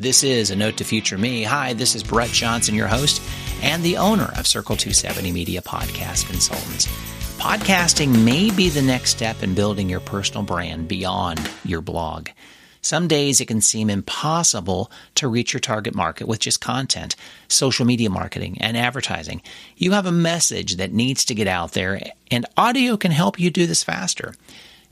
This is A Note to Future Me. Hi, this is Brett Johnson, your host and the owner of Circle 270 Media Podcast Consultants. Podcasting may be the next step in building your personal brand beyond your blog. Some days it can seem impossible to reach your target market with just content, social media marketing, and advertising. You have a message that needs to get out there, and audio can help you do this faster.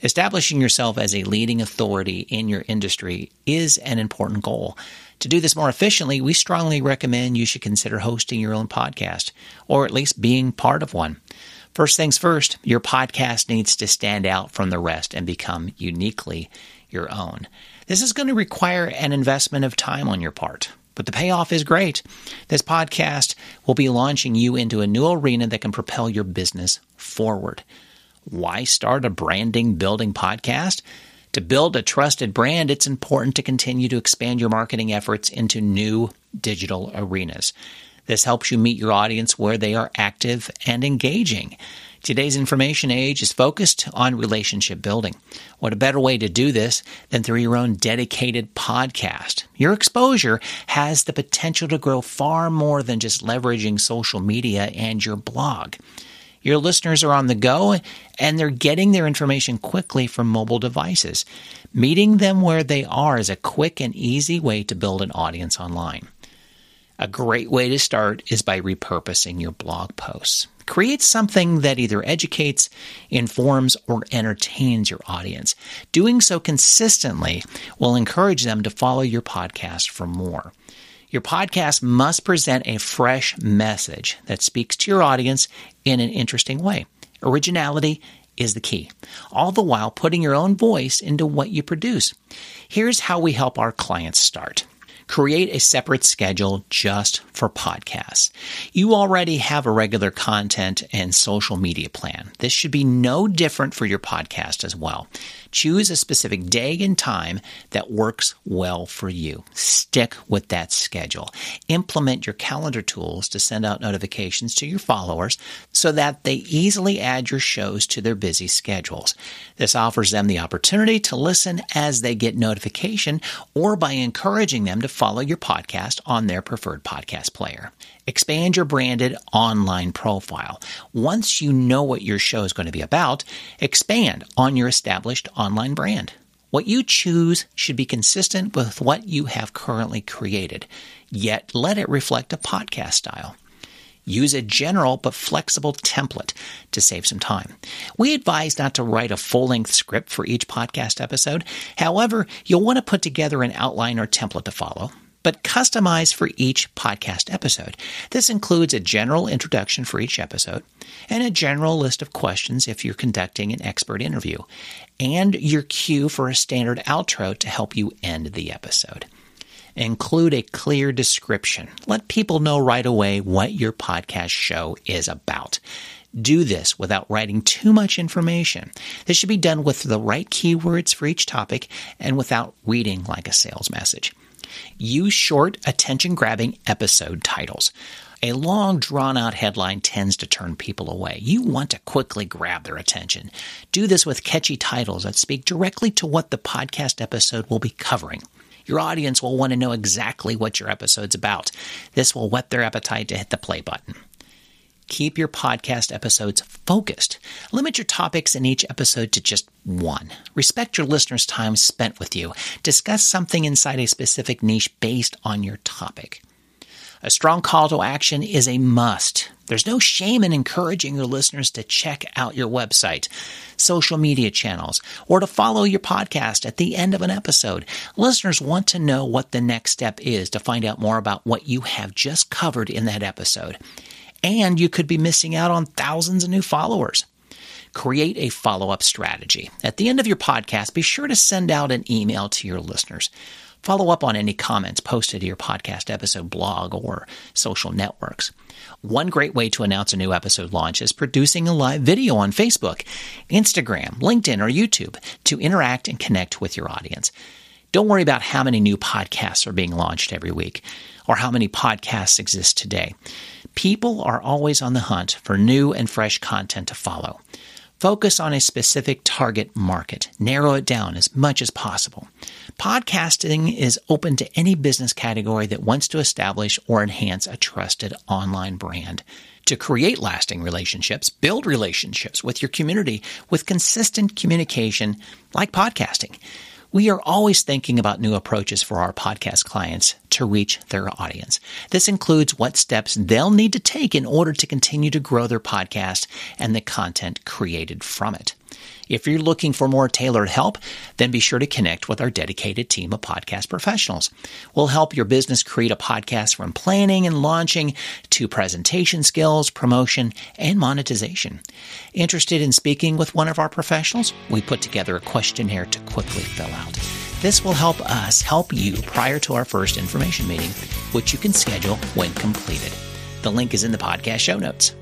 Establishing yourself as a leading authority in your industry is an important goal. To do this more efficiently, we strongly recommend you should consider hosting your own podcast, or at least being part of one. First things first, your podcast needs to stand out from the rest and become uniquely your own. This is going to require an investment of time on your part, but the payoff is great. This podcast will be launching you into a new arena that can propel your business forward. Why start a branding building podcast? To build a trusted brand, it's important to continue to expand your marketing efforts into new digital arenas. This helps you meet your audience where they are active and engaging. Today's information age is focused on relationship building. What a better way to do this than through your own dedicated podcast? Your exposure has the potential to grow far more than just leveraging social media and your blog. Your listeners are on the go and they're getting their information quickly from mobile devices. Meeting them where they are is a quick and easy way to build an audience online. A great way to start is by repurposing your blog posts. Create something that either educates, informs, or entertains your audience. Doing so consistently will encourage them to follow your podcast for more. Your podcast must present a fresh message that speaks to your audience in an interesting way. Originality is the key, all the while putting your own voice into what you produce. Here's how we help our clients start. Create a separate schedule just for podcasts. You already have a regular content and social media plan. This should be no different for your podcast as well. Choose a specific day and time that works well for you. Stick with that schedule. Implement your calendar tools to send out notifications to your followers so that they easily add your shows to their busy schedules. This offers them the opportunity to listen as they get notification or by encouraging them to follow your podcast on their preferred podcast player. Expand your branded online profile. Once you know what your show is going to be about, expand on your established online brand. What you choose should be consistent with what you have currently created, yet let it reflect a podcast style. Use a general but flexible template to save some time. We advise not to write a full length script for each podcast episode. However, you'll want to put together an outline or template to follow but customized for each podcast episode. This includes a general introduction for each episode and a general list of questions if you're conducting an expert interview, and your cue for a standard outro to help you end the episode. Include a clear description. Let people know right away what your podcast show is about. Do this without writing too much information. This should be done with the right keywords for each topic and without reading like a sales message. Use short, attention grabbing episode titles. A long, drawn out headline tends to turn people away. You want to quickly grab their attention. Do this with catchy titles that speak directly to what the podcast episode will be covering. Your audience will want to know exactly what your episode's about. This will whet their appetite to hit the play button. Keep your podcast episodes focused. Limit your topics in each episode to just one. Respect your listeners' time spent with you. Discuss something inside a specific niche based on your topic. A strong call to action is a must. There's no shame in encouraging your listeners to check out your website, social media channels, or to follow your podcast at the end of an episode. Listeners want to know what the next step is to find out more about what you have just covered in that episode and you could be missing out on thousands of new followers. Create a follow up strategy. At the end of your podcast, be sure to send out an email to your listeners. Follow up on any comments posted to your podcast episode blog or social networks. One great way to announce a new episode launch is producing a live video on Facebook, Instagram, LinkedIn, or YouTube to interact and connect with your audience. Don't worry about how many new podcasts are being launched every week or how many podcasts exist today. People are always on the hunt for new and fresh content to follow. Focus on a specific target market. Narrow it down as much as possible. Podcasting is open to any business category that wants to establish or enhance a trusted online brand. To create lasting relationships, build relationships with your community with consistent communication like podcasting. We are always thinking about new approaches for our podcast clients to reach their audience. This includes what steps they'll need to take in order to continue to grow their podcast and the content created from it. If you're looking for more tailored help, then be sure to connect with our dedicated team of podcast professionals. We'll help your business create a podcast from planning and launching to presentation skills, promotion, and monetization. Interested in speaking with one of our professionals? We put together a questionnaire to quickly fill out. This will help us help you prior to our first information meeting, which you can schedule when completed. The link is in the podcast show notes.